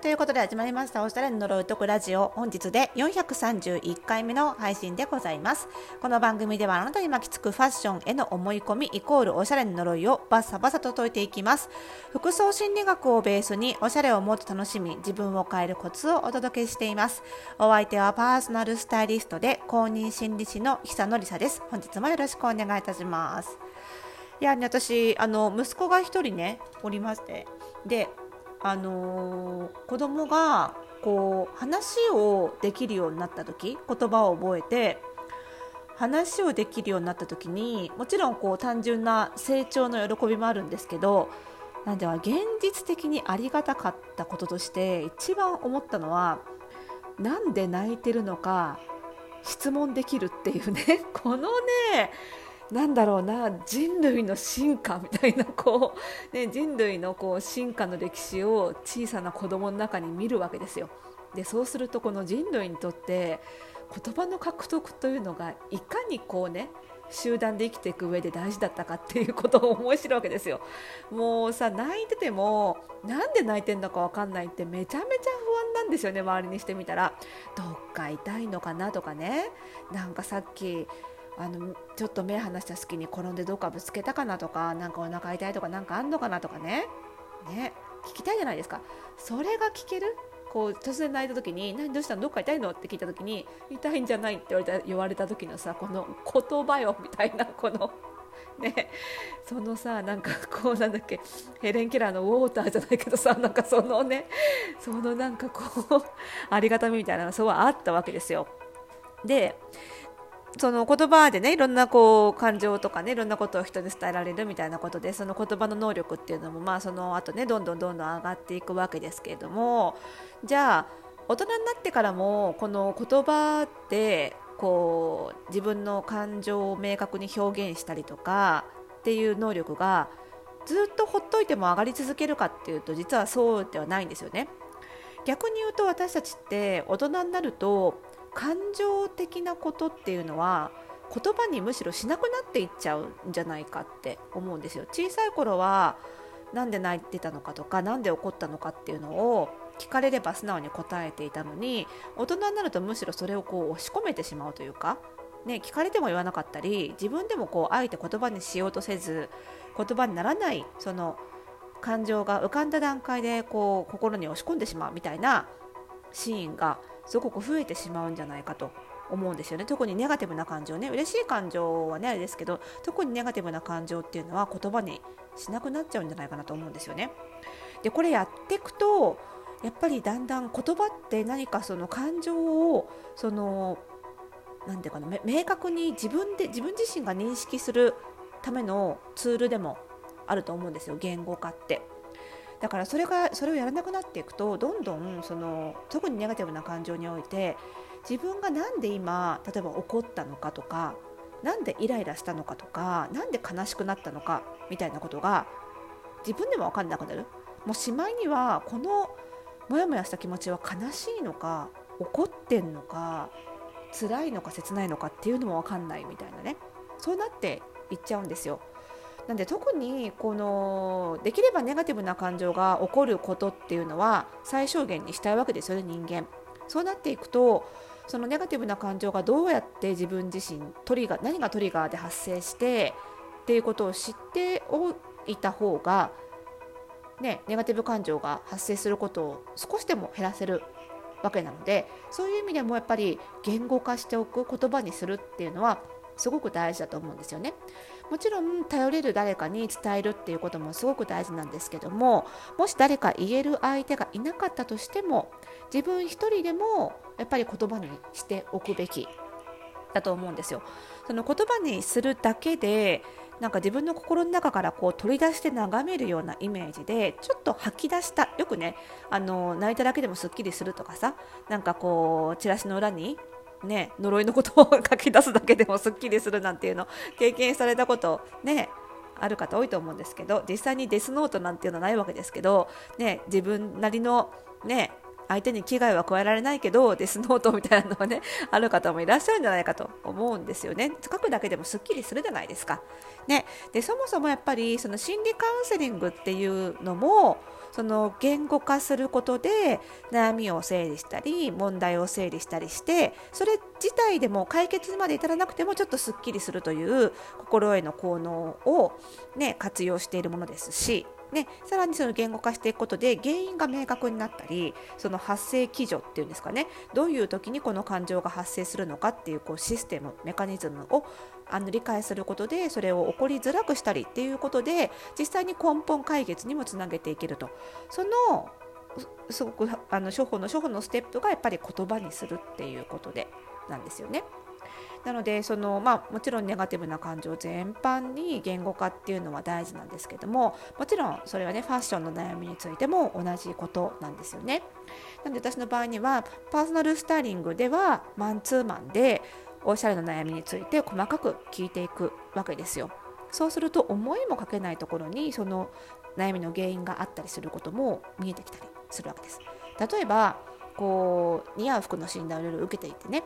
ということで始まりました。おしゃれの呪いとくラジオ。本日で431回目の配信でございます。この番組ではあなたに巻きつくファッションへの思い込みイコールおしゃれの呪いをバッサバサと解いていきます。服装心理学をベースにおしゃれをもっと楽しみ自分を変えるコツをお届けしています。お相手はパーソナルスタイリストで公認心理師の久野里沙です。本日もよろしくお願いいたします。いや、ね、私あの息子が一人ねおりまして。であのー、子供がこう話をできるようになった時言葉を覚えて話をできるようになった時にもちろんこう単純な成長の喜びもあるんですけどなんでは現実的にありがたかったこととして一番思ったのはなんで泣いてるのか質問できるっていうね。このねなんだろうな人類の進化みたいなこう、ね、人類のこう進化の歴史を小さな子供の中に見るわけですよ。でそうするとこの人類にとって言葉の獲得というのがいかにこうね集団で生きていく上で大事だったかっていうことを思い知るわけですよ。もうさ泣いててもなんで泣いてんのか分かんないってめちゃめちゃ不安なんですよね周りにしてみたらどっか痛いのかなとかねなんかさっきあのちょっと目離した隙に転んでどっかぶつけたかなとかなんかお腹痛いとかなんかあんのかなとかね。ね。聞きたいじゃないですか。それが聞ける？こう突然泣いた時に「何どうしたの？どっか痛いの?」って聞いた時に「痛いんじゃない」って言われた言われた時のさこの言葉よみたいなこのね。そのさなんかこうなんだっけヘレン・ケラーのウォーターじゃないけどさなんかそのねそのなんかこうありがたみみたいなのがそうあったわけですよ。でその言葉でねいろんなこう感情とかねいろんなことを人に伝えられるみたいなことでその言葉の能力っていうのもまあその後ねどんどんどんどん上がっていくわけですけれどもじゃあ大人になってからもこの言葉でこう自分の感情を明確に表現したりとかっていう能力がずっとほっといても上がり続けるかっていうと実はそうではないんですよね。逆に言うと私たちって大人になると感情的なことっていうのは言葉にむしろしなくなっていっちゃうんじゃないかって思うんですよ。小さい頃は何で泣いてたのかとか何で怒ったのかっていうのを聞かれれば素直に答えていたのに大人になるとむしろそれをこう押し込めてしまうというか、ね、聞かれても言わなかったり自分でもこうあえて言葉にしようとせず言葉にならないその感情が浮かんだ段階でこう心に押し込んでしまうみたいなシーンがすごく増えてしまうんじゃないかと思うんですよね特にネガティブな感情ね嬉しい感情はねあれですけど特にネガティブな感情っていうのは言葉にしなくなっちゃうんじゃないかなと思うんですよね。でこれやっていくとやっぱりだんだん言葉って何かその感情をその何ていうかな明確に自分で自分自身が認識するためのツールでもあると思うんですよ言語化って。だからそれがそれをやらなくなっていくとどんどんその特にネガティブな感情において自分が何で今例えば怒ったのかとか何でイライラしたのかとか何で悲しくなったのかみたいなことが自分でも分かんなくなる。もうしまいにはこのモヤモヤした気持ちは悲しいのか怒ってんのか辛いのか切ないのかっていうのも分かんないみたいなね。そうなっていっちゃうんですよ。なんで特にこのできればネガティブな感情が起こることっていうのは最小限にしたいわけですよね人間。そうなっていくとそのネガティブな感情がどうやって自分自身トリガー何がトリガーで発生してっていうことを知っておいた方が、ね、ネガティブ感情が発生することを少しでも減らせるわけなのでそういう意味でもやっぱり言語化しておく言葉にするっていうのはすごく大事だと思うんですよね。もちろん頼れる誰かに伝えるっていうこともすごく大事なんですけどももし誰か言える相手がいなかったとしても自分一人でもやっぱり言葉にしておくべきだと思うんですよ。その言葉にするだけでなんか自分の心の中からこう取り出して眺めるようなイメージでちょっと吐き出したよくねあの泣いただけでもすっきりするとかさなんかこうチラシの裏にね、呪いの言葉を書き出すだけでもすっきりするなんていうの経験されたことねある方多いと思うんですけど実際にデスノートなんていうのはないわけですけど、ね、自分なりの、ね、相手に危害は加えられないけどデスノートみたいなのがねある方もいらっしゃるんじゃないかと思うんですよね書くだけでもすっきりするじゃないですか。ね、でそもそもやっぱりその心理カウンセリングっていうのもその言語化することで悩みを整理したり問題を整理したりしてそれ自体でも解決まで至らなくてもちょっとすっきりするという心得の効能を、ね、活用しているものですしね、さらにその言語化していくことで原因が明確になったりその発生基準っていうんですかねどういう時にこの感情が発生するのかっていうこうシステムメカニズムをあの理解することでそれを起こりづらくしたりっていうことで実際に根本解決にもつなげていけるとそのすごくあの処方の処方のステップがやっぱり言葉にするっていうことでなんですよね。なのでその、まあ、もちろんネガティブな感情全般に言語化っていうのは大事なんですけどももちろんそれはねファッションの悩みについても同じことなんですよね。なので私の場合にはパーソナルスタイリングではマンツーマンでおしゃれの悩みについて細かく聞いていくわけですよ。そうすると思いもかけないところにその悩みの原因があったりすることも見えてきたりするわけです。例えばこう似合う服の診断をいろいろ受けていてね。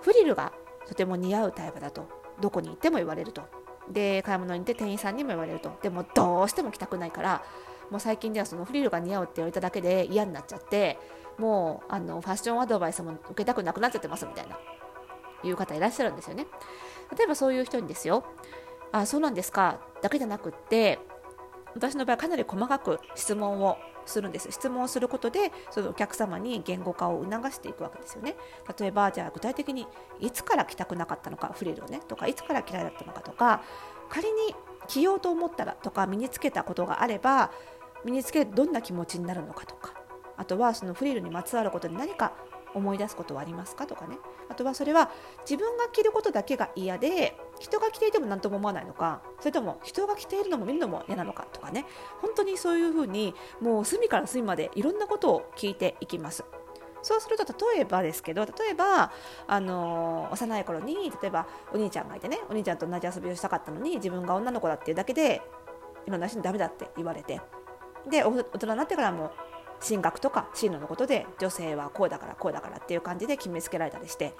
フリルがとても似合うタイプだと。どこに行っても言われると。で買い物に行って店員さんにも言われると。でもどうしても着たくないから。もう最近ではそのフリルが似合うって言われただけで嫌になっちゃって。もうあのファッションアドバイスも受けたくなくなっちゃってますみたいな。いう方いらっしゃるんですよね。例えばそういう人にですよあそうなんですかだけじゃなくって私の場合かなり細かく質問をするんです。質問をすることでそのお客様に言語化を促していくわけですよね。例えばじゃあ具体的にいつから着たくなかったのかフリルをね。とかいつから嫌いだったのかとか仮に着ようと思ったらとか身につけたことがあれば身につけるどんな気持ちになるのかとかあとはそのフリルにまつわることで何か思い出すことはありますかとかね。あとはそれは自分が着ることだけが嫌で人が着ていても何とも思わないのかそれとも人が着ているのも見るのも嫌なのかとかね。本当にそういうふうにもう隅から隅までいろんなことを聞いていきます。そうすると例えばですけど例えば、あのー、幼い頃に例えばお兄ちゃんがいてねお兄ちゃんと同じ遊びをしたかったのに自分が女の子だっていうだけでいろんな人にダメだって言われて。で大人になってからも進学とか進路のことで女性はこうだからこうだからっていう感じで決めつけられたりして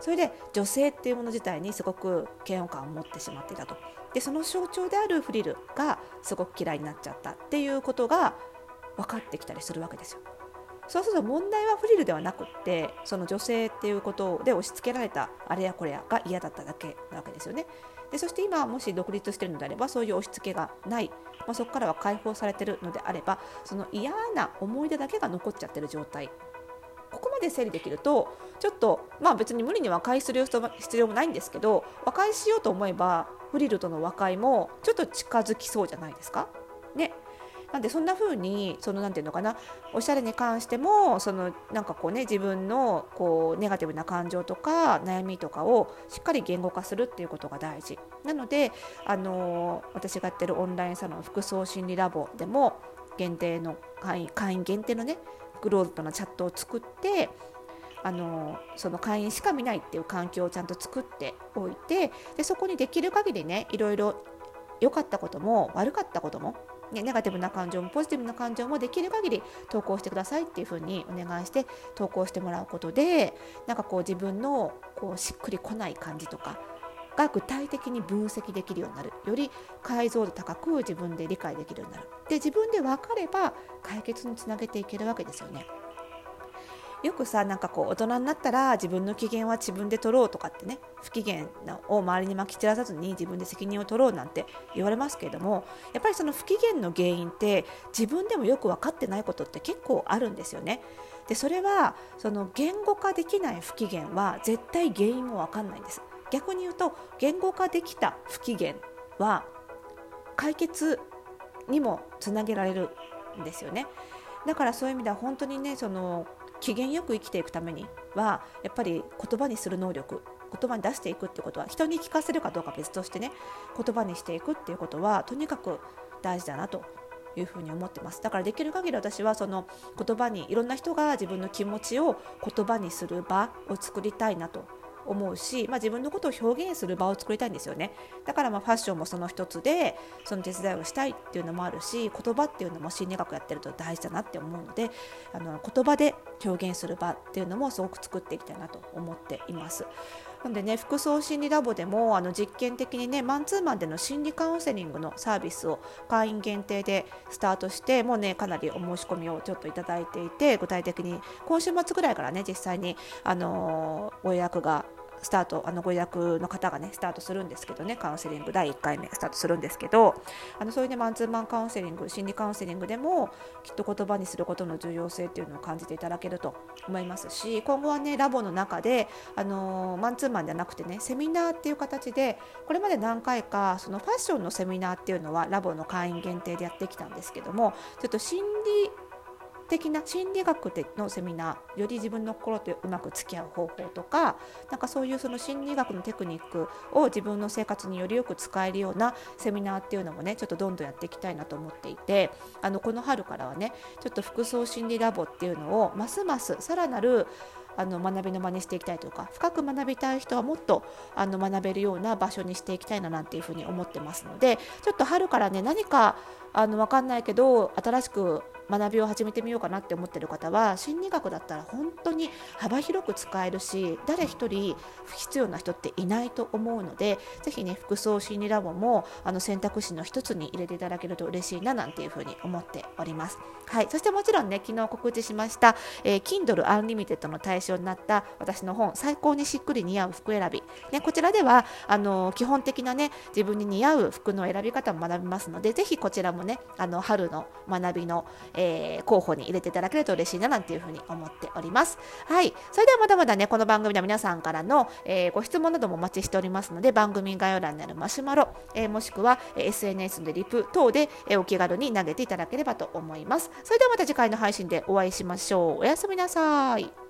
それで女性っていうもの自体にすごく嫌悪感を持ってしまっていたとでその象徴であるフリルがすごく嫌いになっちゃったっていうことが分かってきたりするわけですよ。そうすると問題はフリルではなくってその女性っていうことで押し付けられたあれやこれやが嫌だっただけなわけですよね。でそして今もし独立してるのであればそういう押し付けがない、まあ、そこからは解放されてるのであればその嫌な思い出だけが残っちゃってる状態。ここまで整理できるとちょっとまあ別に無理に和解する必要もないんですけど和解しようと思えばフリルとの和解もちょっと近づきそうじゃないですか。ね、なんでそんな風にそのなていうのかなおしゃれに関してもそのなんかこうね自分のこうネガティブな感情とか悩みとかをしっかり言語化するっていうことが大事。なのであの私がやってるオンラインサロン服装心理ラボでも限定の会員会員限定のねグローズとのチャットを作ってあのその会員しか見ないっていう環境をちゃんと作っておいてでそこにできる限りねいろいろ良かったことも悪かったこともね、ネガティブな感情もポジティブな感情もできる限り投稿してくださいっていうふうにお願いして投稿してもらうことでなんかこう自分のこうしっくりこない感じとかが具体的に分析できるようになるより解像度高く自分で理解できるようになるで自分で分かれば解決につなげていけるわけですよね。よくさなんかこう大人になったら自分の機嫌は自分で取ろうとかってね不機嫌を周りにまき散らさずに自分で責任を取ろうなんて言われますけれどもやっぱりその不機嫌の原因って自分でもよく分かってないことって結構あるんですよね。でそれはその言語化できない不機嫌は絶対原因も分かんないんです。逆に言うと言語化できた不機嫌は解決にもつなげられるんですよね。だからそういう意味では本当にねその機嫌よく生きていくためにはやっぱり言葉にする能力言葉に出していくってことは人に聞かせるかどうか別としてね言葉にしていくっていうことはとにかく大事だなというふうに思ってます。だからできる限り私はその言葉にいろんな人が自分の気持ちを言葉にする場を作りたいなと思うし、まあ、自分のことを表現する場を作りたいんですよねだからまあファッションもその一つでその手伝いをしたいっていうのもあるし言葉っていうのも心理学やってると大事だなって思うのであの言葉で表現する場っていうのもすごく作っていきたいなと思っています。なのでね服装心理ラボでもあの実験的にねマンツーマンでの心理カウンセリングのサービスを会員限定でスタートしてもうねかなりお申し込みをちょっといただいていて具体的に今週末ぐらいからね実際にあのご予約がスタートあのご予約の方がねスタートするんですけどねカウンセリング第1回目スタートするんですけどあのそういうねマンツーマンカウンセリング心理カウンセリングでもきっと言葉にすることの重要性っていうのを感じていただけると思いますし今後はねラボの中であのマンツーマンじゃなくてねセミナーっていう形でこれまで何回かそのファッションのセミナーっていうのはラボの会員限定でやってきたんですけどもちょっと心理的な心理学でのセミナーより自分の心とうまく付き合う方法とかなんかそういうその心理学のテクニックを自分の生活によりよく使えるようなセミナーっていうのもねちょっとどんどんやっていきたいなと思っていてあのこの春からはねちょっと服装心理ラボっていうのをますますさらなるあの学びの場にしていきたいというか深く学びたい人はもっとあの学べるような場所にしていきたいななんていうふうに思ってますのでちょっと春からね何かあの分かんないけど新しく学びを始めてみようかなって思ってる方は心理学だったら本当に幅広く使えるし誰一人必要な人っていないと思うのでぜひね服装心理ラボもあの選択肢の一つに入れていただけると嬉しいななんていうふうに思っております。はい、そしてもちろんね昨日告知しました、えー、Kindle Unlimited の対象になった私の本最高にしっくり似合う服選び、ね、こちらではあの基本的なね自分に似合う服の選び方も学びますのでぜひこちらもねあの春の学びの、えー、候補に入れていただけると嬉しいななんていうふうに思っております。はい。それではまだまだね、この番組では皆さんからの、えー、ご質問などもお待ちしておりますので、番組概要欄にあるマシュマロ、えー、もしくは、え SNS のリプ等で、えお気軽に投げていただければと思います。それではまた次回の配信でお会いしましょう。おやすみなさい。